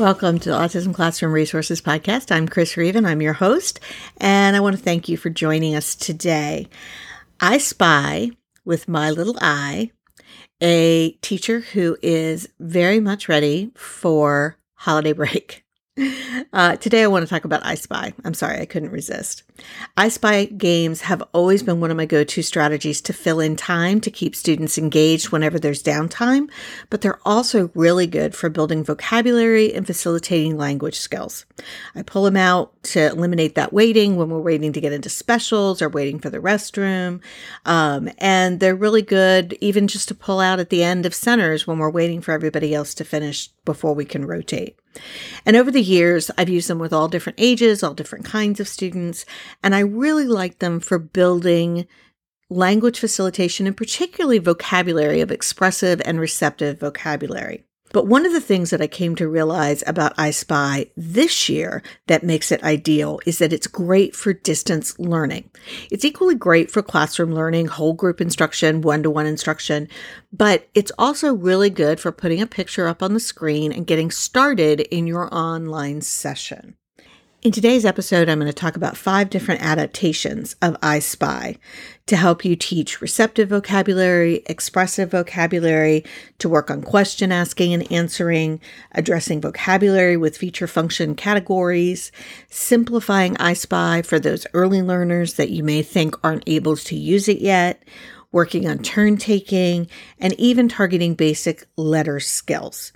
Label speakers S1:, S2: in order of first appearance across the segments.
S1: Welcome to the Autism Classroom Resources Podcast. I'm Chris Reeve and I'm your host, and I want to thank you for joining us today. I spy with my little eye a teacher who is very much ready for holiday break. Uh, today, I want to talk about I Spy. I'm sorry, I couldn't resist. I Spy games have always been one of my go to strategies to fill in time to keep students engaged whenever there's downtime, but they're also really good for building vocabulary and facilitating language skills. I pull them out to eliminate that waiting when we're waiting to get into specials or waiting for the restroom. Um, and they're really good even just to pull out at the end of centers when we're waiting for everybody else to finish before we can rotate. And over the years, I've used them with all different ages, all different kinds of students, and I really like them for building language facilitation and particularly vocabulary of expressive and receptive vocabulary. But one of the things that I came to realize about I Spy this year that makes it ideal is that it's great for distance learning. It's equally great for classroom learning, whole group instruction, one to one instruction, but it's also really good for putting a picture up on the screen and getting started in your online session. In today's episode, I'm going to talk about five different adaptations of I Spy to help you teach receptive vocabulary, expressive vocabulary, to work on question asking and answering, addressing vocabulary with feature function categories, simplifying I Spy for those early learners that you may think aren't able to use it yet, working on turn taking, and even targeting basic letter skills.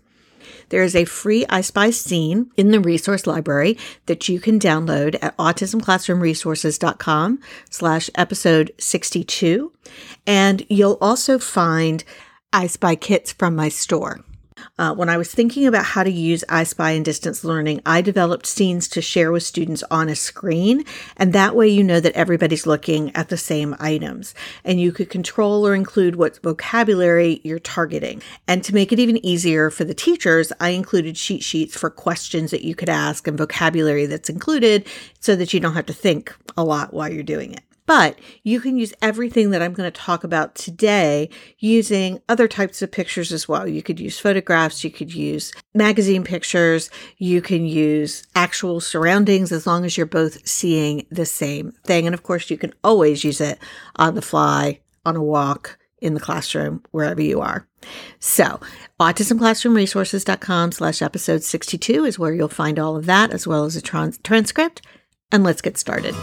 S1: There is a free I Spy scene in the resource library that you can download at autismclassroomresources.com slash episode 62. And you'll also find I Spy kits from my store. Uh, when I was thinking about how to use iSpy Spy in distance learning, I developed scenes to share with students on a screen. And that way you know that everybody's looking at the same items. And you could control or include what vocabulary you're targeting. And to make it even easier for the teachers, I included cheat sheets for questions that you could ask and vocabulary that's included so that you don't have to think a lot while you're doing it. But you can use everything that I'm going to talk about today using other types of pictures as well. You could use photographs, you could use magazine pictures, you can use actual surroundings as long as you're both seeing the same thing. And of course, you can always use it on the fly, on a walk, in the classroom, wherever you are. So, autismclassroomresources.com slash episode 62 is where you'll find all of that as well as a trans- transcript. And let's get started.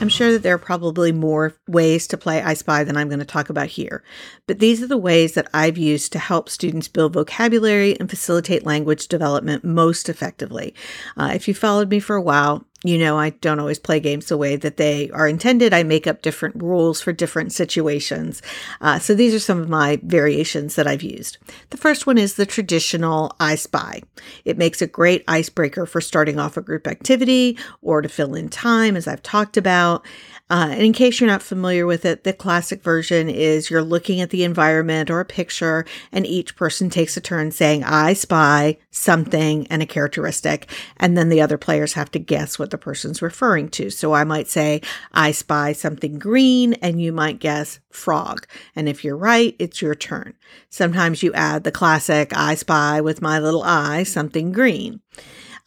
S1: I'm sure that there are probably more ways to play I Spy than I'm going to talk about here, but these are the ways that I've used to help students build vocabulary and facilitate language development most effectively. Uh, if you followed me for a while, you know, I don't always play games the way that they are intended. I make up different rules for different situations. Uh, so these are some of my variations that I've used. The first one is the traditional I Spy. It makes a great icebreaker for starting off a group activity or to fill in time, as I've talked about. Uh, and in case you're not familiar with it, the classic version is you're looking at the environment or a picture, and each person takes a turn saying, I spy something and a characteristic. And then the other players have to guess what the person's referring to. So I might say, I spy something green, and you might guess frog. And if you're right, it's your turn. Sometimes you add the classic, I spy with my little eye something green.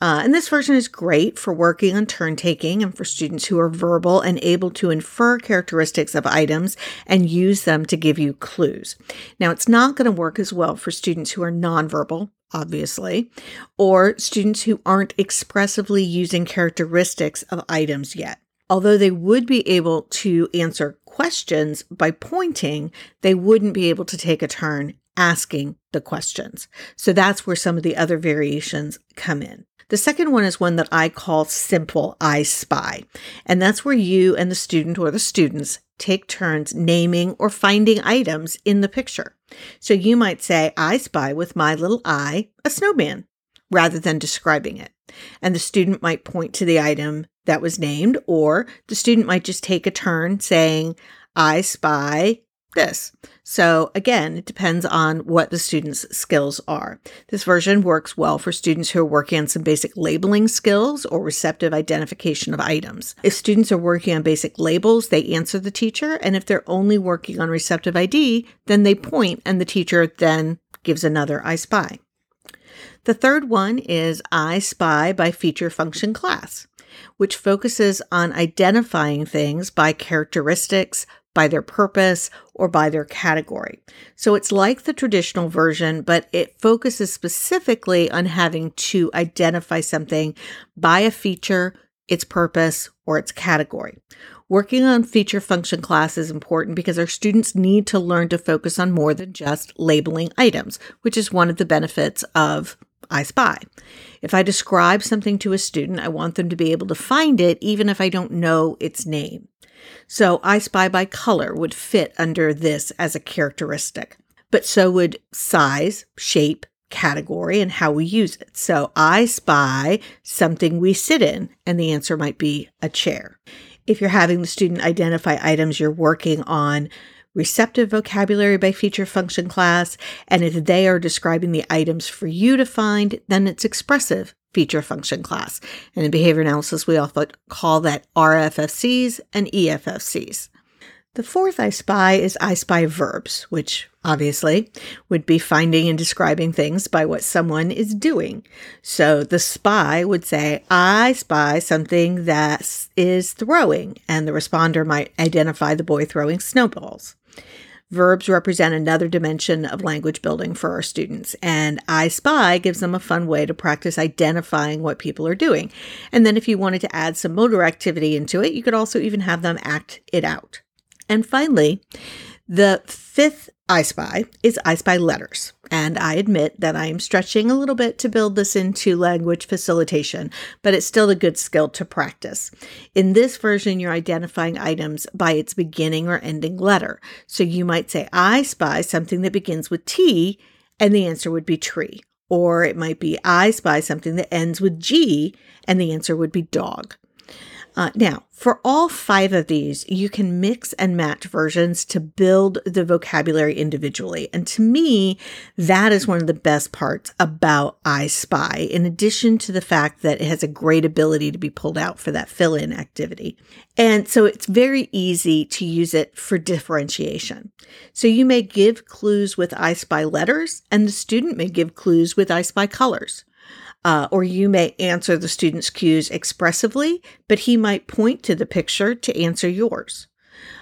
S1: Uh, and this version is great for working on turn taking and for students who are verbal and able to infer characteristics of items and use them to give you clues. Now, it's not going to work as well for students who are nonverbal, obviously, or students who aren't expressively using characteristics of items yet. Although they would be able to answer questions by pointing, they wouldn't be able to take a turn asking the questions. So that's where some of the other variations come in. The second one is one that I call simple I spy. And that's where you and the student or the students take turns naming or finding items in the picture. So you might say, I spy with my little eye a snowman, rather than describing it. And the student might point to the item that was named, or the student might just take a turn saying, I spy this. So again, it depends on what the student's skills are. This version works well for students who are working on some basic labeling skills or receptive identification of items. If students are working on basic labels, they answer the teacher. And if they're only working on receptive ID, then they point and the teacher then gives another I spy. The third one is I spy by feature function class, which focuses on identifying things by characteristics, by their purpose, or by their category. So it's like the traditional version, but it focuses specifically on having to identify something by a feature, its purpose, or its category. Working on feature function class is important because our students need to learn to focus on more than just labeling items, which is one of the benefits of I Spy. If I describe something to a student, I want them to be able to find it even if I don't know its name. So I spy by color would fit under this as a characteristic, but so would size, shape, category, and how we use it. So I spy something we sit in, and the answer might be a chair. If you're having the student identify items you're working on, receptive vocabulary by feature function class, and if they are describing the items for you to find, then it's expressive feature function class. And in behavior analysis, we often call that RFFCs and EFFCs. The fourth I spy is I spy verbs, which obviously would be finding and describing things by what someone is doing. So the spy would say, I spy something that is throwing, and the responder might identify the boy throwing snowballs. Verbs represent another dimension of language building for our students, and I Spy gives them a fun way to practice identifying what people are doing. And then, if you wanted to add some motor activity into it, you could also even have them act it out. And finally, the fifth I Spy is I Spy letters. And I admit that I am stretching a little bit to build this into language facilitation, but it's still a good skill to practice. In this version, you're identifying items by its beginning or ending letter. So you might say, I spy something that begins with T, and the answer would be tree. Or it might be, I spy something that ends with G, and the answer would be dog. Uh, now, for all five of these, you can mix and match versions to build the vocabulary individually. And to me, that is one of the best parts about I Spy, in addition to the fact that it has a great ability to be pulled out for that fill in activity. And so it's very easy to use it for differentiation. So you may give clues with I Spy letters, and the student may give clues with I Spy colors. Uh, or you may answer the student's cues expressively, but he might point to the picture to answer yours.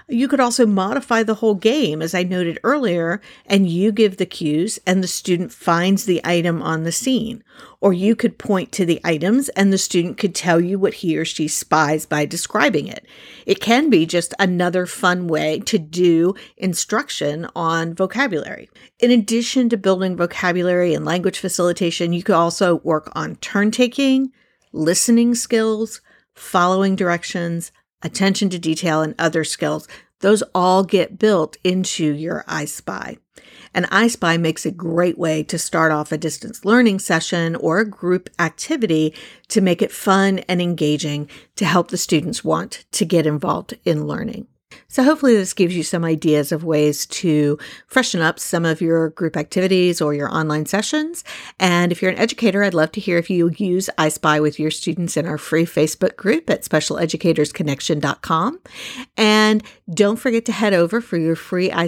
S1: You could also modify the whole game, as I noted earlier, and you give the cues and the student finds the item on the scene. Or you could point to the items and the student could tell you what he or she spies by describing it. It can be just another fun way to do instruction on vocabulary. In addition to building vocabulary and language facilitation, you could also work on turn taking, listening skills, following directions, attention to detail, and other skills, those all get built into your I Spy. And I Spy makes a great way to start off a distance learning session or a group activity to make it fun and engaging to help the students want to get involved in learning. So, hopefully, this gives you some ideas of ways to freshen up some of your group activities or your online sessions. And if you're an educator, I'd love to hear if you use I Spy with your students in our free Facebook group at specialeducatorsconnection.com. And don't forget to head over for your free I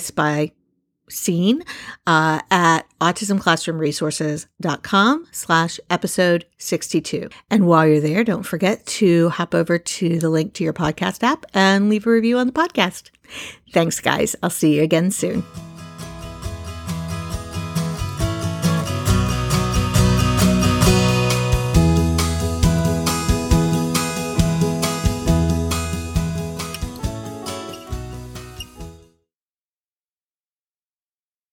S1: Scene uh, at autismclassroomresources.com slash episode 62. And while you're there, don't forget to hop over to the link to your podcast app and leave a review on the podcast. Thanks, guys. I'll see you again soon.